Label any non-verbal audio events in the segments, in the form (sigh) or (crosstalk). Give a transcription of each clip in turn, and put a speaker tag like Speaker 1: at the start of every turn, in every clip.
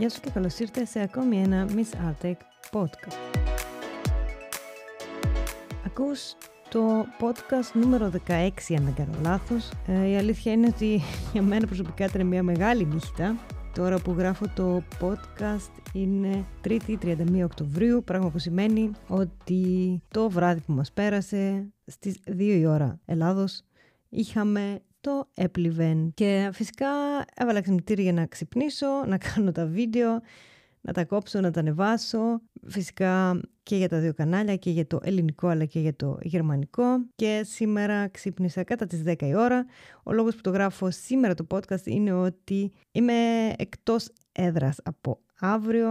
Speaker 1: Γεια σου και καλώς ήρθες σε ακόμη ένα Miss Artec podcast. Ακούς το podcast νούμερο 16 αν δεν κάνω λάθος. Ε, η αλήθεια είναι ότι (laughs) για μένα προσωπικά ήταν μια μεγάλη νύχτα. Τώρα που γράφω το podcast είναι 3η 31 Οκτωβρίου, πράγμα που σημαίνει ότι το βράδυ που μας πέρασε στις 2 η ώρα Ελλάδος είχαμε το Apple Event. Και φυσικά έβαλα ξυπνητήρι για να ξυπνήσω, να κάνω τα βίντεο, να τα κόψω, να τα ανεβάσω. Φυσικά και για τα δύο κανάλια, και για το ελληνικό αλλά και για το γερμανικό. Και σήμερα ξύπνησα κατά τις 10 η ώρα. Ο λόγος που το γράφω σήμερα το podcast είναι ότι είμαι εκτός έδρας από αύριο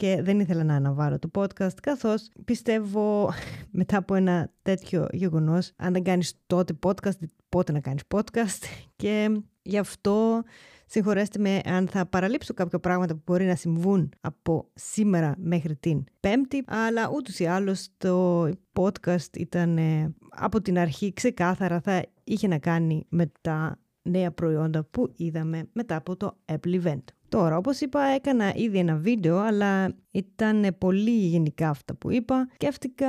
Speaker 1: και δεν ήθελα να αναβάλω το podcast καθώς πιστεύω (laughs) μετά από ένα τέτοιο γεγονός αν δεν κάνεις τότε podcast πότε να κάνεις podcast. (laughs) Και γι' αυτό συγχωρέστε με αν θα παραλείψω κάποια πράγματα που μπορεί να συμβούν από σήμερα μέχρι την Πέμπτη αλλά ούτως ή άλλως το podcast ήταν ε, από την αρχή ξεκάθαρα θα είχε να κάνει με τα νέα προϊόντα που είδαμε μετά από το Apple Event. Τώρα, όπως είπα, έκανα ήδη ένα βίντεο, αλλά ήταν πολύ γενικά αυτά που είπα. Σκέφτηκα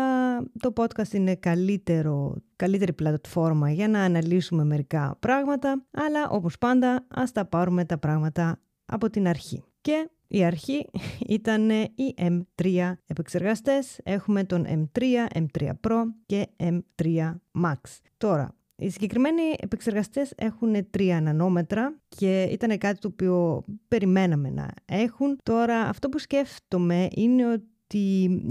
Speaker 1: το podcast είναι καλύτερο, καλύτερη πλατφόρμα για να αναλύσουμε μερικά πράγματα, αλλά όπως πάντα ας τα πάρουμε τα πράγματα από την αρχή. Και η αρχή (laughs) ήταν οι M3 επεξεργαστές. Έχουμε τον M3, M3 Pro και M3 Max. Τώρα, οι συγκεκριμένοι επεξεργαστές έχουν 3 νανόμετρα και ήταν κάτι το οποίο περιμέναμε να έχουν. Τώρα αυτό που σκέφτομαι είναι ότι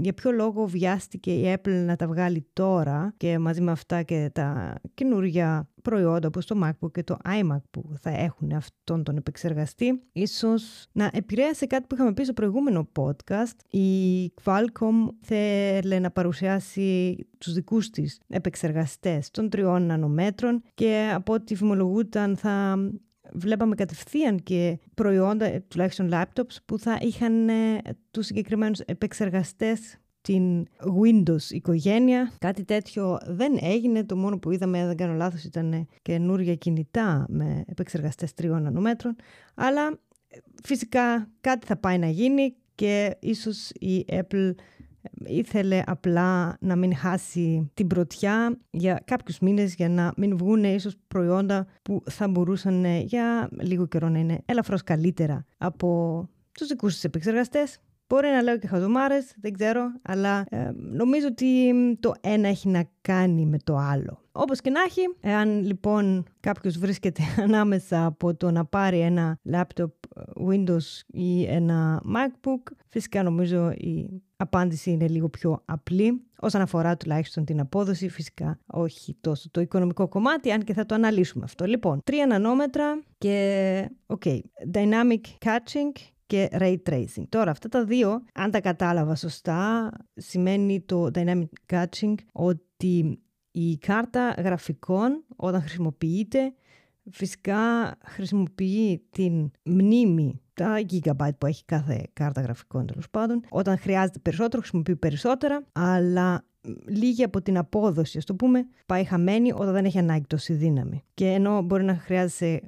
Speaker 1: για ποιο λόγο βιάστηκε η Apple να τα βγάλει τώρα και μαζί με αυτά και τα καινούργια προϊόντα όπως το MacBook και το iMac που θα έχουν αυτόν τον επεξεργαστή ίσως να επηρέασε κάτι που είχαμε πει στο προηγούμενο podcast. Η Qualcomm θέλει να παρουσιάσει τους δικούς της επεξεργαστές των τριών νανομέτρων και από ό,τι φημολογούταν θα βλέπαμε κατευθείαν και προϊόντα, ε, τουλάχιστον laptops, που θα είχαν ε, τους συγκεκριμένους επεξεργαστές την Windows οικογένεια. Κάτι τέτοιο δεν έγινε. Το μόνο που είδαμε, δεν κάνω λάθος, ήταν καινούργια κινητά με επεξεργαστές τριών νανομέτρων. Αλλά ε, φυσικά κάτι θα πάει να γίνει και ίσως η Apple ήθελε απλά να μην χάσει την πρωτιά για κάποιους μήνες για να μην βγουν ίσως προϊόντα που θα μπορούσαν ε, για λίγο καιρό να είναι ελαφρώς καλύτερα από τους δικούς τους επεξεργαστές. Μπορεί να λέω και χαζομάρες, δεν ξέρω, αλλά ε, νομίζω ότι το ένα έχει να κάνει με το άλλο. Όπως και να έχει, εάν λοιπόν κάποιος βρίσκεται (laughs) ανάμεσα από το να πάρει ένα laptop ε, Windows ή ένα MacBook, φυσικά νομίζω η απάντηση είναι λίγο πιο απλή όσον αφορά τουλάχιστον την απόδοση, φυσικά όχι τόσο το οικονομικό κομμάτι, αν και θα το αναλύσουμε αυτό. Λοιπόν, τρία νανόμετρα και, ok, dynamic catching και ray tracing. Τώρα αυτά τα δύο, αν τα κατάλαβα σωστά, σημαίνει το dynamic catching ότι η κάρτα γραφικών όταν χρησιμοποιείται φυσικά χρησιμοποιεί την μνήμη τα gigabyte που έχει κάθε κάρτα γραφικών τέλος πάντων. Όταν χρειάζεται περισσότερο χρησιμοποιεί περισσότερα, αλλά λίγη από την απόδοση, ας το πούμε, πάει χαμένη όταν δεν έχει ανάγκη τόση δύναμη. Και ενώ μπορεί να χρειάζεσαι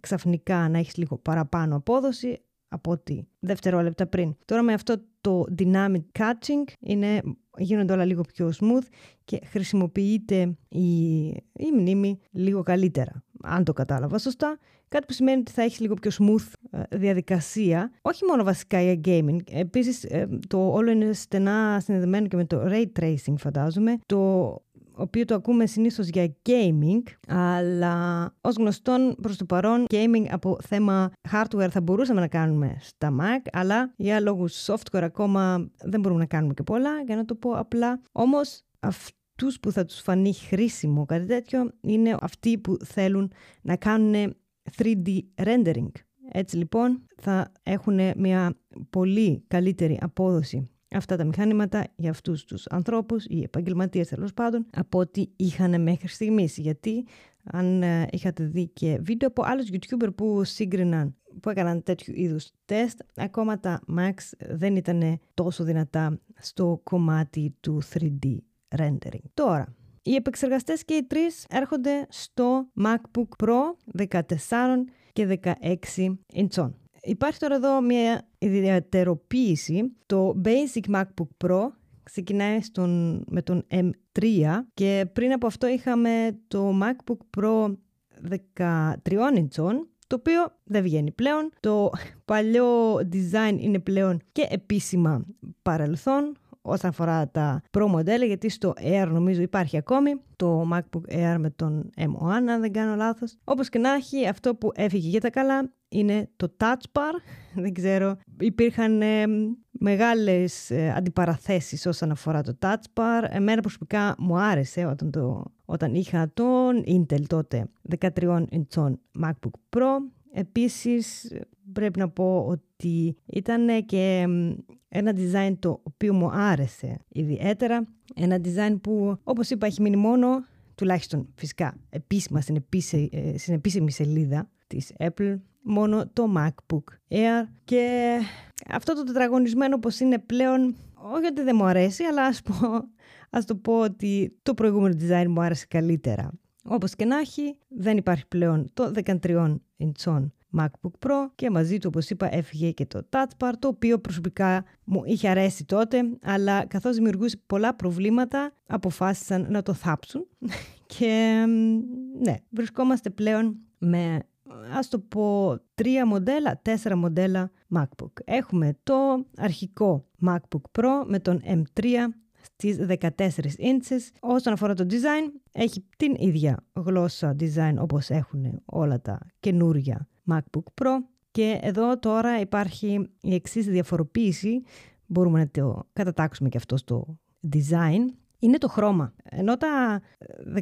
Speaker 1: ξαφνικά να έχεις λίγο παραπάνω απόδοση, από ό,τι δευτερόλεπτα πριν. Τώρα με αυτό το dynamic catching είναι, γίνονται όλα λίγο πιο smooth και χρησιμοποιείται η, η μνήμη λίγο καλύτερα. Αν το κατάλαβα σωστά, κάτι που σημαίνει ότι θα έχει λίγο πιο smooth ε, διαδικασία, όχι μόνο βασικά για gaming. Επίσης, ε, το όλο είναι στενά συνδεδεμένο και με το ray tracing φαντάζομαι. Το οποίο το ακούμε συνήθως για gaming, αλλά ως γνωστόν προς το παρόν gaming από θέμα hardware θα μπορούσαμε να κάνουμε στα Mac, αλλά για λόγους software ακόμα δεν μπορούμε να κάνουμε και πολλά, για να το πω απλά. Όμως αυτούς που θα τους φανεί χρήσιμο κάτι τέτοιο είναι αυτοί που θέλουν να κάνουν 3D rendering. Έτσι λοιπόν θα έχουν μια πολύ καλύτερη απόδοση αυτά τα μηχανήματα για αυτούς τους ανθρώπους ή επαγγελματίες τέλος πάντων από ό,τι είχαν μέχρι στιγμής. Γιατί αν ε, είχατε δει και βίντεο από άλλους YouTuber που σύγκριναν, που έκαναν τέτοιου είδους τεστ, ακόμα τα Max δεν ήταν τόσο δυνατά στο κομμάτι του 3D rendering. Τώρα, οι επεξεργαστές και οι τρεις έρχονται στο MacBook Pro 14 και 16 inch. Υπάρχει τώρα εδώ μια ιδιαιτεροποίηση. Το Basic MacBook Pro ξεκινάει στον, με τον M3 και πριν από αυτό είχαμε το MacBook Pro 13 inch το οποίο δεν βγαίνει πλέον. Το παλιό design είναι πλέον και επίσημα παρελθόν όσον αφορά τα Pro μοντέλα, γιατί στο Air νομίζω υπάρχει ακόμη το MacBook Air με τον M1, αν δεν κάνω λάθος. Όπως και να έχει, αυτό που έφυγε για τα καλά είναι το Touch Bar. (laughs) Δεν ξέρω, υπήρχαν ε, μεγάλες ε, αντιπαραθέσεις όσον αφορά το Touch Bar. Εμένα προσωπικά μου άρεσε όταν, το, όταν είχα τον Intel τότε 13 inch MacBook Pro. Επίσης πρέπει να πω ότι ήταν και ένα design το οποίο μου άρεσε ιδιαίτερα. Ένα design που όπως είπα έχει μείνει μόνο τουλάχιστον φυσικά επίσημα στην, επίση, ε, στην επίσημη σελίδα της Apple μόνο το MacBook Air και αυτό το τετραγωνισμένο πως είναι πλέον όχι ότι δεν μου αρέσει αλλά ας, πω, ας το πω ότι το προηγούμενο design μου άρεσε καλύτερα. Όπως και να έχει δεν υπάρχει πλέον το 13 inch MacBook Pro και μαζί του όπως είπα έφυγε και το Touch Bar το οποίο προσωπικά μου είχε αρέσει τότε αλλά καθώς δημιουργούσε πολλά προβλήματα αποφάσισαν να το θάψουν (laughs) και ναι βρισκόμαστε πλέον με ας το πω τρία μοντέλα, τέσσερα μοντέλα MacBook. Έχουμε το αρχικό MacBook Pro με τον M3 στις 14 inches. Όσον αφορά το design, έχει την ίδια γλώσσα design όπως έχουν όλα τα καινούρια MacBook Pro και εδώ τώρα υπάρχει η εξής διαφοροποίηση, μπορούμε να το κατατάξουμε και αυτό στο design, είναι το χρώμα. Ενώ τα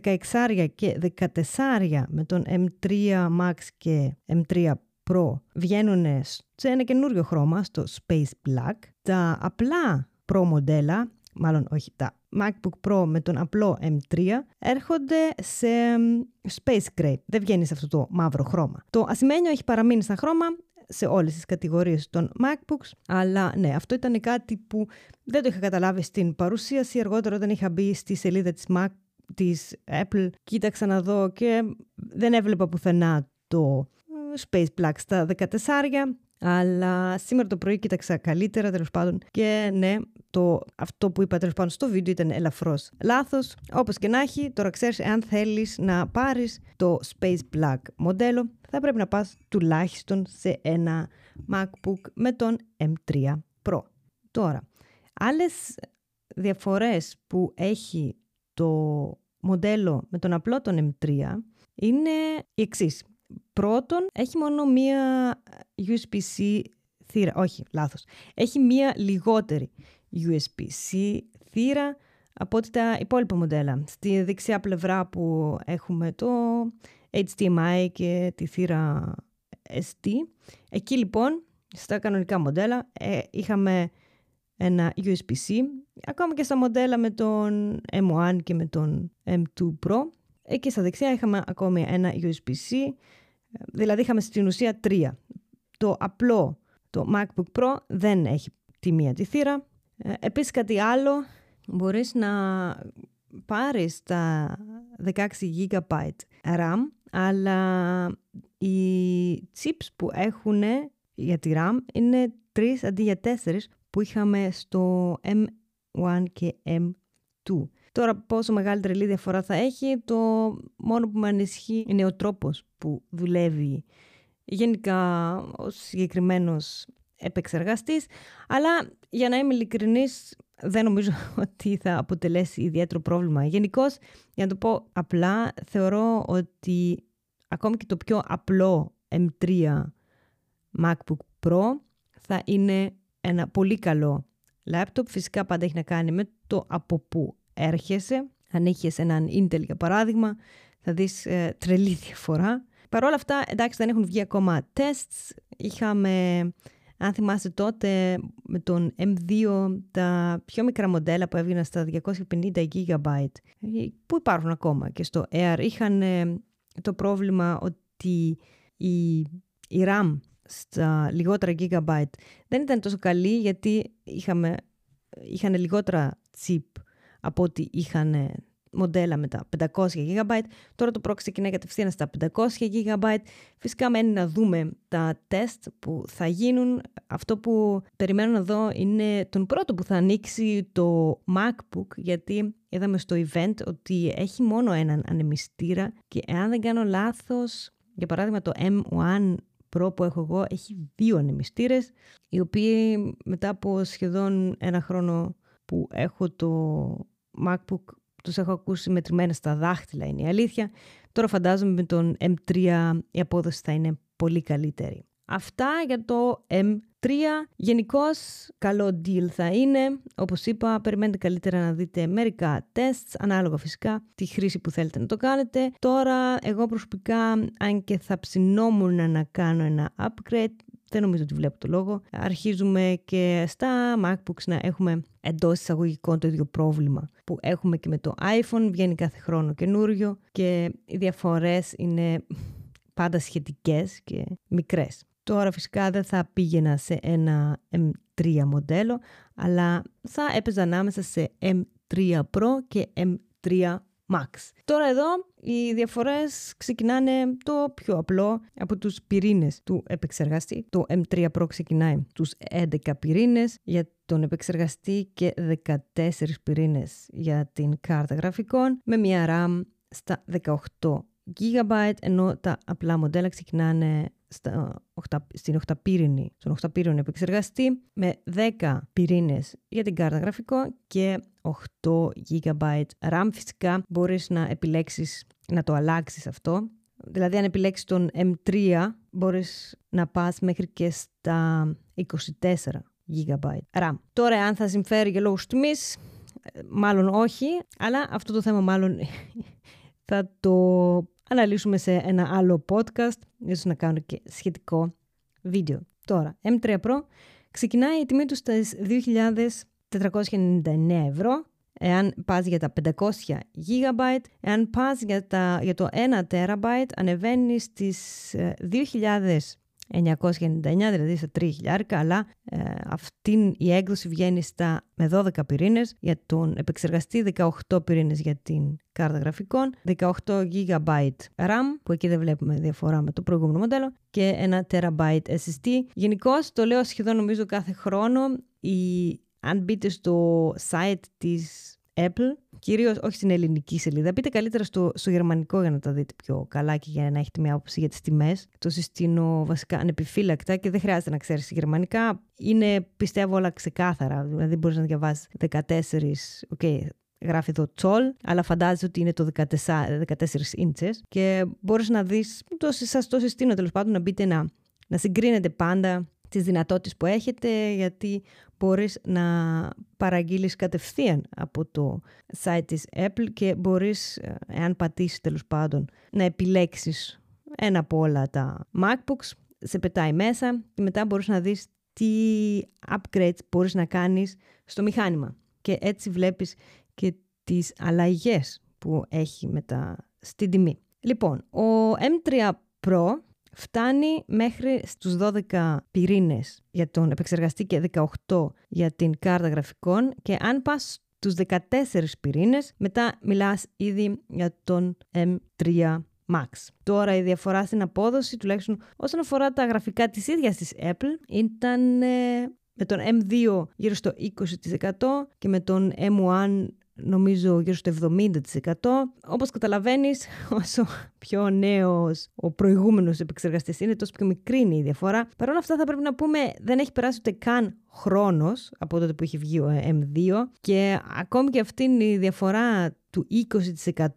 Speaker 1: 16 και 14 με τον M3 Max και M3 Pro βγαίνουν σε ένα καινούριο χρώμα, στο Space Black, τα απλά Pro μοντέλα, μάλλον όχι τα MacBook Pro με τον απλό M3 έρχονται σε Space Gray. Δεν βγαίνει σε αυτό το μαύρο χρώμα. Το ασημένιο έχει παραμείνει σαν χρώμα σε όλες τις κατηγορίες των MacBooks, αλλά ναι, αυτό ήταν κάτι που δεν το είχα καταλάβει στην παρουσίαση, αργότερα όταν είχα μπει στη σελίδα της Mac της Apple, κοίταξα να δω και δεν έβλεπα πουθενά το Space Black στα 14 αλλά σήμερα το πρωί κοίταξα καλύτερα τέλος πάντων και ναι, το, αυτό που είπα τέλος πάντων στο βίντεο ήταν ελαφρώς λάθος. Όπως και να έχει, τώρα ξέρεις, αν θέλεις να πάρεις το Space Black μοντέλο, θα πρέπει να πας τουλάχιστον σε ένα MacBook με τον M3 Pro. Τώρα, άλλες διαφορές που έχει το μοντέλο με τον απλό τον M3 είναι οι εξής. Πρώτον, έχει μόνο μία USB-C θύρα. Όχι, λάθος. Έχει μία λιγότερη USB-C θύρα από ό,τι τα υπόλοιπα μοντέλα. Στη δεξιά πλευρά που έχουμε το HDMI και τη θύρα SD. Εκεί λοιπόν, στα κανονικά μοντέλα, ε, είχαμε ένα USB-C. Ακόμα και στα μοντέλα με τον M1 και με τον M2 Pro. Εκεί στα δεξιά είχαμε ακόμη ένα USB-C Δηλαδή είχαμε στην ουσία τρία. Το απλό, το MacBook Pro δεν έχει τη μία τη θύρα. Ε, επίσης κάτι άλλο, μπορείς να πάρεις τα 16 GB RAM, αλλά οι chips που έχουν για τη RAM είναι τρεις αντί για τέσσερις που είχαμε στο M1 και M2. Τώρα πόσο μεγάλη τρελή διαφορά θα έχει, το μόνο που με ανησυχεί είναι ο τρόπος που δουλεύει γενικά ο συγκεκριμένος επεξεργαστής, αλλά για να είμαι ειλικρινής δεν νομίζω (laughs) ότι θα αποτελέσει ιδιαίτερο πρόβλημα. Γενικώς, για να το πω απλά, θεωρώ ότι ακόμη και το πιο απλό M3 MacBook Pro θα είναι ένα πολύ καλό laptop. Φυσικά πάντα έχει να κάνει με το από πού έρχεσαι. Αν είχε έναν Intel για παράδειγμα, θα δεις ε, τρελή διαφορά. Παρ' όλα αυτά, εντάξει, δεν έχουν βγει ακόμα tests. Είχαμε, αν θυμάστε τότε, με τον M2 τα πιο μικρά μοντέλα που έβγαιναν στα 250 GB, που υπάρχουν ακόμα και στο Air, είχαν ε, το πρόβλημα ότι η, η RAM στα λιγότερα GB δεν ήταν τόσο καλή γιατί είχαμε, είχαν λιγότερα chip από ό,τι είχαν μοντέλα με τα 500 GB. Τώρα το Pro ξεκινάει κατευθείαν στα 500 GB. Φυσικά μένει να δούμε τα τεστ που θα γίνουν. Αυτό που περιμένω να δω είναι τον πρώτο που θα ανοίξει το MacBook γιατί είδαμε στο event ότι έχει μόνο έναν ανεμιστήρα και εάν δεν κάνω λάθος, για παράδειγμα το M1 Pro που έχω εγώ έχει δύο ανεμιστήρες οι οποίοι μετά από σχεδόν ένα χρόνο που έχω το MacBook τους έχω ακούσει μετρημένα στα δάχτυλα είναι η αλήθεια. Τώρα φαντάζομαι με τον M3 η απόδοση θα είναι πολύ καλύτερη. Αυτά για το M3. Γενικώς καλό deal θα είναι. Όπως είπα, περιμένετε καλύτερα να δείτε μερικά tests, ανάλογα φυσικά τη χρήση που θέλετε να το κάνετε. Τώρα, εγώ προσωπικά, αν και θα ψινόμουν να κάνω ένα upgrade, δεν νομίζω ότι βλέπω το λόγο. Αρχίζουμε και στα MacBooks να έχουμε εντός εισαγωγικών το ίδιο πρόβλημα που έχουμε και με το iPhone. Βγαίνει κάθε χρόνο καινούριο και οι διαφορές είναι πάντα σχετικές και μικρές. Τώρα φυσικά δεν θα πήγαινα σε ένα M3 μοντέλο, αλλά θα έπαιζα ανάμεσα σε M3 Pro και M3 Max. Τώρα εδώ οι διαφορές ξεκινάνε το πιο απλό από τους πυρήνες του επεξεργαστή. Το M3 Pro ξεκινάει τους 11 πυρήνες για τον επεξεργαστή και 14 πυρήνες για την κάρτα γραφικών με μια RAM στα 18 GB ενώ τα απλά μοντέλα ξεκινάνε στα 8, στην 8 πύρινη, στον 8 πύρινο επεξεργαστή με 10 πυρήνες για την κάρτα γραφικό και 8 GB RAM. Φυσικά μπορείς να επιλέξεις να το αλλάξεις αυτό. Δηλαδή αν επιλέξεις τον M3 μπορείς να πας μέχρι και στα 24 GB RAM. Τώρα αν θα συμφέρει για λόγους τιμής, μάλλον όχι, αλλά αυτό το θέμα μάλλον (laughs) θα το αναλύσουμε σε ένα άλλο podcast, ίσως να κάνω και σχετικό βίντεο. Τώρα, M3 Pro ξεκινάει η τιμή τους στα 2.499 ευρώ, εάν πας για τα 500 GB, εάν πας για, τα, για το 1 TB ανεβαίνεις στις 2.000 999, δηλαδή στα 3 χιλιάρικα, αλλά ε, αυτή η έκδοση βγαίνει στα, με 12 πυρήνες για τον επεξεργαστή, 18 πυρήνες για την κάρτα γραφικών, 18 GB RAM, που εκεί δεν βλέπουμε διαφορά με το προηγούμενο μοντέλο, και ένα TB SSD. Γενικώ το λέω σχεδόν νομίζω κάθε χρόνο, η, αν μπείτε στο site της Apple, κυρίως όχι στην ελληνική σελίδα. Μπείτε καλύτερα στο, στο γερμανικό για να τα δείτε πιο καλά και για να έχετε μια άποψη για τις τιμές. Το συστήνω βασικά ανεπιφύλακτα και δεν χρειάζεται να ξέρεις γερμανικά. Είναι πιστεύω όλα ξεκάθαρα. Δηλαδή μπορείς να διαβάσεις 14. Okay, γράφει εδώ τσόλ, αλλά φαντάζεσαι ότι είναι το 14, 14 ίντσες και μπορείς να δεις, το, σας το συστήνω τέλος πάντων να μπείτε να, να συγκρίνετε πάντα τις δυνατότητες που έχετε γιατί μπορείς να παραγγείλεις κατευθείαν από το site της Apple και μπορείς, ε, εάν πατήσεις τέλος πάντων, να επιλέξεις ένα από όλα τα MacBooks, σε πετάει μέσα και μετά μπορείς να δεις τι upgrades μπορείς να κάνεις στο μηχάνημα. Και έτσι βλέπεις και τις αλλαγές που έχει μετά στην τιμή. Λοιπόν, ο M3 Pro φτάνει μέχρι στους 12 πυρήνες για τον επεξεργαστή και 18 για την κάρτα γραφικών και αν πας στους 14 πυρήνες, μετά μιλάς ήδη για τον M3 Max. Τώρα η διαφορά στην απόδοση, τουλάχιστον όσον αφορά τα γραφικά της ίδιας της Apple, ήταν ε, με τον M2 γύρω στο 20% και με τον M1 νομίζω γύρω στο 70%. Όπως καταλαβαίνεις, (laughs) όσο πιο νέος ο προηγούμενος επεξεργαστής είναι, τόσο πιο μικρή είναι η διαφορά. Παρ' όλα αυτά θα πρέπει να πούμε δεν έχει περάσει ούτε καν χρόνος από τότε που έχει βγει ο M2 και ακόμη και αυτή η διαφορά του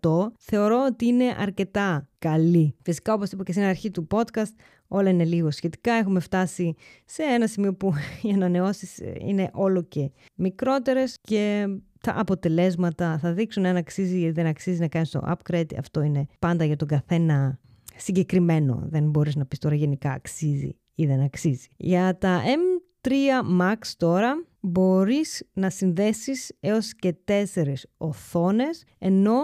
Speaker 1: 20% θεωρώ ότι είναι αρκετά καλή. Φυσικά όπως είπα και στην αρχή του podcast όλα είναι λίγο σχετικά. Έχουμε φτάσει σε ένα σημείο που (laughs) οι ανανεώσεις είναι όλο και μικρότερες και τα αποτελέσματα θα δείξουν αν αξίζει ή δεν αξίζει να κάνεις το upgrade. Αυτό είναι πάντα για τον καθένα συγκεκριμένο. Δεν μπορείς να πεις τώρα γενικά αξίζει ή δεν αξίζει. Για τα M3 Max τώρα μπορείς να συνδέσεις έως και τέσσερις οθόνες ενώ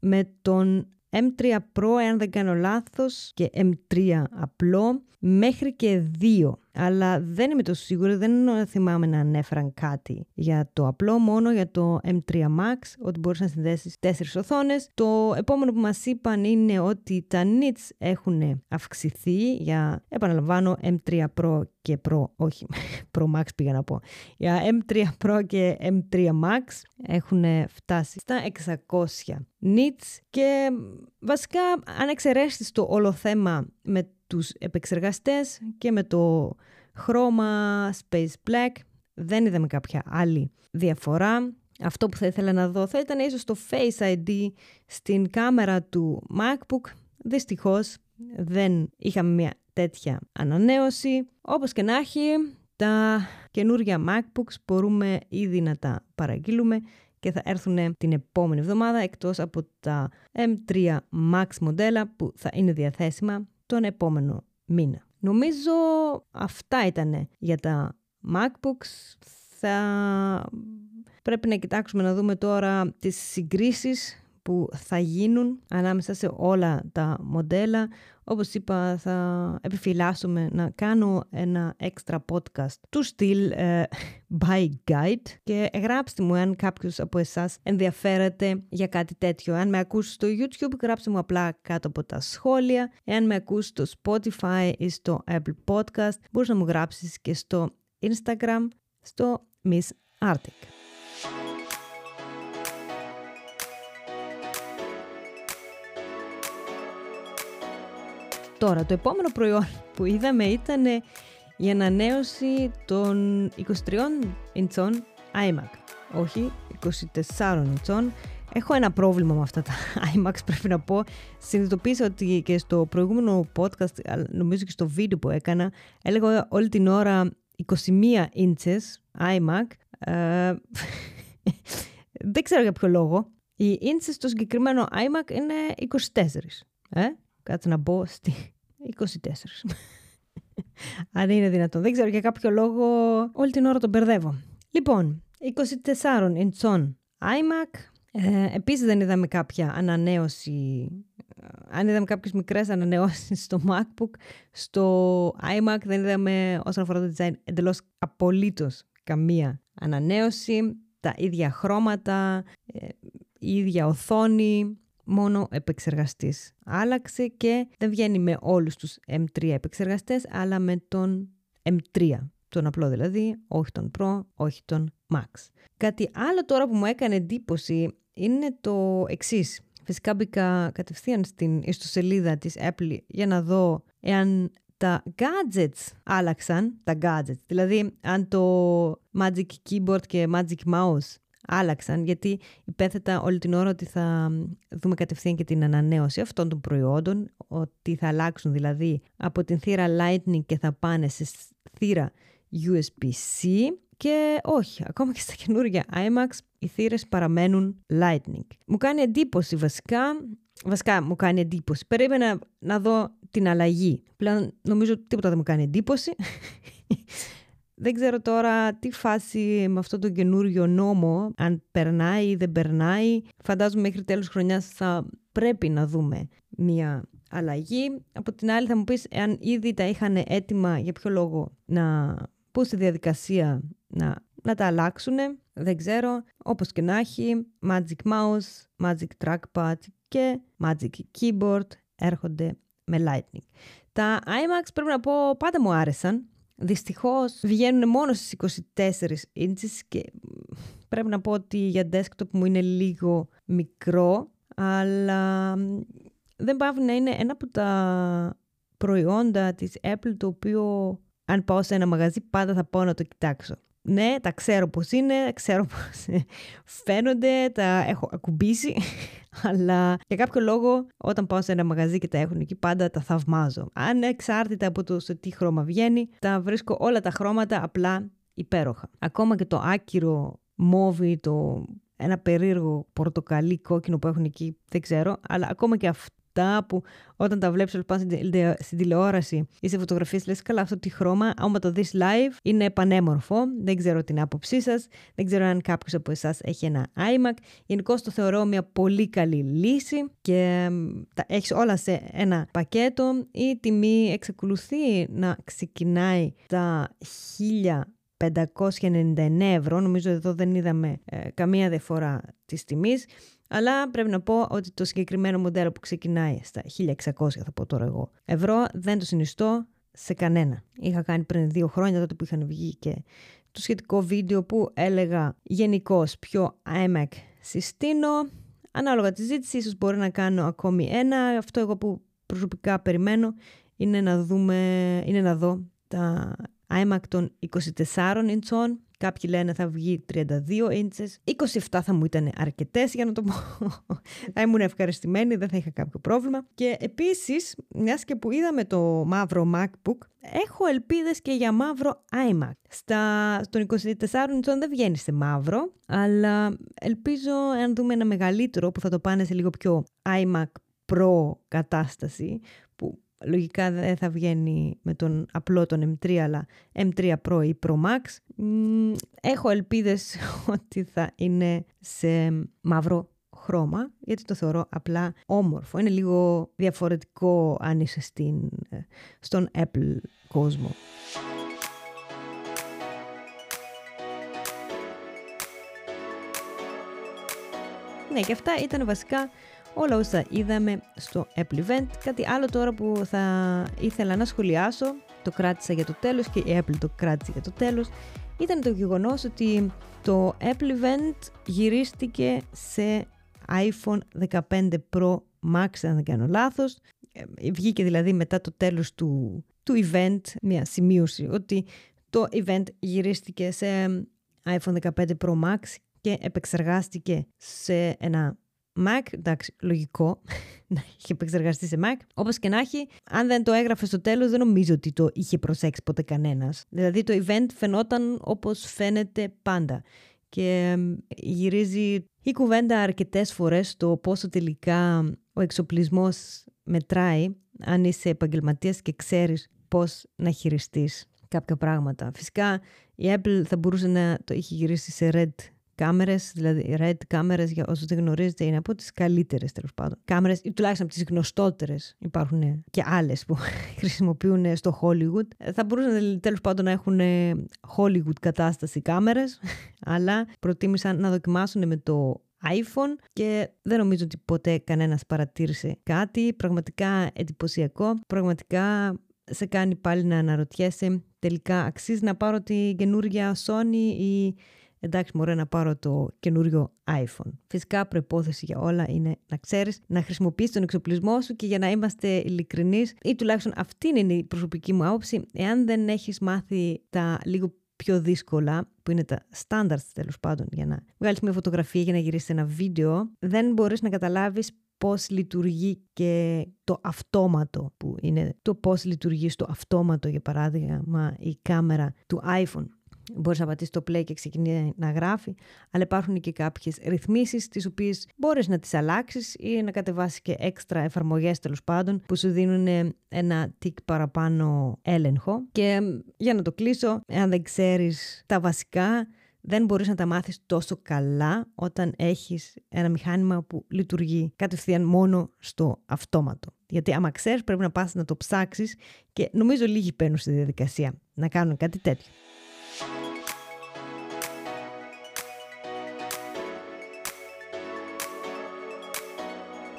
Speaker 1: με τον M3 Pro, εάν δεν κάνω λάθος, και M3 απλό, μέχρι και δύο αλλά δεν είμαι τόσο σίγουρη, δεν θυμάμαι να ανέφεραν κάτι για το απλό, μόνο για το M3 Max, ότι μπορείς να συνδέσεις τέσσερις οθόνες. Το επόμενο που μας είπαν είναι ότι τα nits έχουν αυξηθεί για, επαναλαμβάνω, M3 Pro και Pro, όχι, (laughs) Pro Max πήγα να πω. Για M3 Pro και M3 Max έχουν φτάσει στα 600 nits και βασικά αν εξαιρέσεις το όλο θέμα με τους επεξεργαστές και με το χρώμα Space Black δεν είδαμε κάποια άλλη διαφορά. Αυτό που θα ήθελα να δω θα ήταν ίσως το Face ID στην κάμερα του MacBook. Δυστυχώς δεν είχαμε μια τέτοια ανανέωση. Όπως και να έχει, τα καινούργια MacBooks μπορούμε ήδη να τα παραγγείλουμε και θα έρθουν την επόμενη εβδομάδα εκτός από τα M3 Max μοντέλα που θα είναι διαθέσιμα τον επόμενο μήνα. Νομίζω αυτά ήταν για τα MacBooks. Θα πρέπει να κοιτάξουμε να δούμε τώρα τις συγκρίσεις που θα γίνουν ανάμεσα σε όλα τα μοντέλα. Όπως είπα θα επιφυλάσσουμε να κάνω ένα έξτρα podcast του στυλ uh, by guide και γράψτε μου αν κάποιος από εσάς ενδιαφέρεται για κάτι τέτοιο. Αν με ακούσει στο YouTube γράψτε μου απλά κάτω από τα σχόλια. Εάν με ακούσει στο Spotify ή στο Apple Podcast μπορείς να μου γράψεις και στο Instagram στο Miss Arctic. Τώρα, το επόμενο προϊόν που είδαμε ήταν η ανανέωση των 23 ιντσών iMac. Όχι, 24 ιντσών. Έχω ένα πρόβλημα με αυτά τα (laughs) iMacs, πρέπει να πω. Συνειδητοποίησα ότι και στο προηγούμενο podcast, νομίζω και στο βίντεο που έκανα, έλεγα όλη την ώρα 21 inches iMac. Ε, (laughs) δεν ξέρω για ποιο λόγο. Οι inches στο συγκεκριμένο iMac είναι 24. Ε; Κάτσε να μπω στη 24. (laughs) Αν είναι δυνατόν. Δεν ξέρω για κάποιο λόγο όλη την ώρα τον μπερδεύω. Λοιπόν, 24 inch iMac. Ε, επίσης δεν είδαμε κάποια ανανέωση, ε, αν είδαμε κάποιες μικρές ανανεώσεις στο MacBook, στο iMac δεν είδαμε όσον αφορά το design εντελώς απολύτως καμία ανανέωση, τα ίδια χρώματα, ε, η ίδια οθόνη, μόνο επεξεργαστής. Άλλαξε και δεν βγαίνει με όλους τους M3 επεξεργαστές, αλλά με τον M3. Τον απλό δηλαδή, όχι τον Pro, όχι τον Max. Κάτι άλλο τώρα που μου έκανε εντύπωση είναι το εξής. Φυσικά μπήκα κατευθείαν στην ιστοσελίδα της Apple για να δω εάν τα gadgets άλλαξαν, τα gadgets. Δηλαδή, αν το Magic Keyboard και Magic Mouse άλλαξαν γιατί υπέθετα όλη την ώρα ότι θα δούμε κατευθείαν και την ανανέωση αυτών των προϊόντων, ότι θα αλλάξουν δηλαδή από την θύρα Lightning και θα πάνε σε θύρα USB-C και όχι, ακόμα και στα καινούργια iMac οι θύρες παραμένουν Lightning. Μου κάνει εντύπωση βασικά, βασικά μου κάνει εντύπωση, περίμενα να δω την αλλαγή. Πλέον νομίζω τίποτα δεν μου κάνει εντύπωση. Δεν ξέρω τώρα τι φάση με αυτό το καινούριο νόμο, αν περνάει ή δεν περνάει. Φαντάζομαι μέχρι τέλος χρονιάς θα πρέπει να δούμε μια αλλαγή. Από την άλλη θα μου πεις, εάν ήδη τα είχαν έτοιμα, για ποιο λόγο να πω στη διαδικασία να, να τα αλλάξουν. Δεν ξέρω. Όπως και να έχει, Magic Mouse, Magic Trackpad και Magic Keyboard έρχονται με Lightning. Τα iMacs πρέπει να πω πάντα μου άρεσαν. Δυστυχώς βγαίνουν μόνο στις 24 inches και πρέπει να πω ότι για desktop μου είναι λίγο μικρό, αλλά δεν πάβει να είναι ένα από τα προϊόντα της Apple το οποίο αν πάω σε ένα μαγαζί πάντα θα πάω να το κοιτάξω ναι, τα ξέρω πώς είναι, ξέρω πώς (laughs) φαίνονται, τα έχω ακουμπήσει, (laughs) αλλά για κάποιο λόγο όταν πάω σε ένα μαγαζί και τα έχουν εκεί πάντα τα θαυμάζω. Αν εξάρτητα από το σε τι χρώμα βγαίνει, τα βρίσκω όλα τα χρώματα απλά υπέροχα. Ακόμα και το άκυρο μόβι, το ένα περίεργο πορτοκαλί κόκκινο που έχουν εκεί, δεν ξέρω, αλλά ακόμα και αυτό αυτά που όταν τα βλέπεις όλες πάνω στην τηλεόραση ή σε φωτογραφίες λες καλά αυτό τι χρώμα, άμα το δεις live είναι πανέμορφο, δεν ξέρω την άποψή σας, δεν ξέρω αν κάποιος από εσάς έχει ένα iMac, γενικώ το θεωρώ μια πολύ καλή λύση και τα έχεις όλα σε ένα πακέτο, η τιμή εξακολουθεί να ξεκινάει τα 1599 ευρώ, νομίζω εδώ δεν είδαμε ε, καμία διαφορά της τιμής, αλλά πρέπει να πω ότι το συγκεκριμένο μοντέλο που ξεκινάει στα 1600 θα πω τώρα εγώ ευρώ δεν το συνιστώ σε κανένα. Είχα κάνει πριν δύο χρόνια τότε που είχαν βγει και το σχετικό βίντεο που έλεγα γενικώς ποιο iMac συστήνω. Ανάλογα τη ζήτηση ίσως μπορεί να κάνω ακόμη ένα. Αυτό εγώ που προσωπικά περιμένω είναι να δούμε, είναι να δω τα iMac των 24 inch Κάποιοι λένε θα βγει 32 ίντσες. 27 θα μου ήταν αρκετές για να το πω. θα ήμουν ευχαριστημένη, δεν θα είχα κάποιο πρόβλημα. Και επίσης, μιας και που είδαμε το μαύρο MacBook, έχω ελπίδες και για μαύρο iMac. Στα, στον 24 ίντσον δεν βγαίνει σε μαύρο, αλλά ελπίζω αν δούμε ένα μεγαλύτερο που θα το πάνε σε λίγο πιο iMac Pro κατάσταση, που λογικά δεν θα βγαίνει με τον απλό τον M3 αλλά M3 Pro ή Pro Max. Έχω ελπίδες (laughs) ότι θα είναι σε μαύρο χρώμα γιατί το θεωρώ απλά όμορφο. Είναι λίγο διαφορετικό αν είσαι στην, ε, στον Apple κόσμο. Ναι, και αυτά ήταν βασικά όλα όσα είδαμε στο Apple Event. Κάτι άλλο τώρα που θα ήθελα να σχολιάσω, το κράτησα για το τέλος και η Apple το κράτησε για το τέλος, ήταν το γεγονός ότι το Apple Event γυρίστηκε σε iPhone 15 Pro Max, αν δεν κάνω λάθος. Ε, βγήκε δηλαδή μετά το τέλος του, του event μια σημείωση ότι το event γυρίστηκε σε iPhone 15 Pro Max και επεξεργάστηκε σε ένα Mac, εντάξει, λογικό (laughs) να είχε επεξεργαστεί σε Mac. Όπως και να έχει, αν δεν το έγραφε στο τέλος, δεν νομίζω ότι το είχε προσέξει ποτέ κανένας. Δηλαδή το event φαινόταν όπως φαίνεται πάντα. Και γυρίζει η κουβέντα αρκετές φορές το πόσο τελικά ο εξοπλισμός μετράει αν είσαι επαγγελματίας και ξέρεις πώς να χειριστείς κάποια πράγματα. Φυσικά η Apple θα μπορούσε να το είχε γυρίσει σε Red κάμερες, δηλαδή RED κάμερες για όσους δεν γνωρίζετε είναι από τις καλύτερες τέλος πάντων. Κάμερες ή τουλάχιστον από τις γνωστότερες υπάρχουν και άλλες που (laughs) χρησιμοποιούν στο Hollywood. Ε, θα μπορούσαν τέλος πάντων να έχουν Hollywood κατάσταση κάμερες (laughs) αλλά προτίμησαν να δοκιμάσουν με το iPhone και δεν νομίζω ότι ποτέ κανένας παρατήρησε κάτι πραγματικά εντυπωσιακό, πραγματικά σε κάνει πάλι να αναρωτιέσαι τελικά αξίζει να πάρω τη καινούργια Sony ή εντάξει μωρέ να πάρω το καινούριο iPhone. Φυσικά προπόθεση για όλα είναι να ξέρεις να χρησιμοποιείς τον εξοπλισμό σου και για να είμαστε ειλικρινείς, ή τουλάχιστον αυτή είναι η προσωπική μου άποψη, εάν δεν έχεις μάθει τα λίγο πιο δύσκολα, που είναι τα standards τέλος πάντων, για να βγάλεις μια φωτογραφία, για να γυρίσεις ένα βίντεο, δεν μπορείς να καταλάβεις πώς λειτουργεί και το αυτόματο που είναι το πώς λειτουργεί στο αυτόματο για παράδειγμα η κάμερα του iPhone Μπορείς να πατήσεις το play και ξεκινήσει να γράφει, αλλά υπάρχουν και κάποιες ρυθμίσεις τις οποίες μπορείς να τις αλλάξεις ή να κατεβάσεις και έξτρα εφαρμογές τέλος πάντων που σου δίνουν ένα τικ παραπάνω έλεγχο. Και για να το κλείσω, αν δεν ξέρεις τα βασικά, δεν μπορείς να τα μάθεις τόσο καλά όταν έχεις ένα μηχάνημα που λειτουργεί κατευθείαν μόνο στο αυτόματο. Γιατί άμα ξέρεις πρέπει να πας να το ψάξεις και νομίζω λίγοι παίρνουν στη διαδικασία να κάνουν κάτι τέτοιο.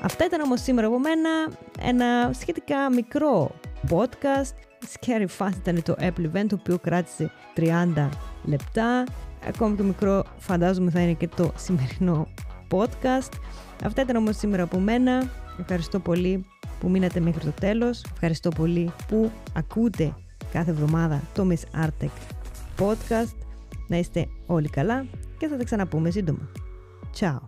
Speaker 1: Αυτά ήταν όμως σήμερα από μένα ένα σχετικά μικρό podcast. Scary Fast ήταν το Apple Event, το οποίο κράτησε 30 λεπτά. Ακόμη και μικρό φαντάζομαι θα είναι και το σημερινό podcast. Αυτά ήταν όμως σήμερα από μένα. Ευχαριστώ πολύ που μείνατε μέχρι το τέλος. Ευχαριστώ πολύ που ακούτε κάθε εβδομάδα το Miss Artec podcast. Να είστε όλοι καλά και θα τα ξαναπούμε σύντομα. Ciao!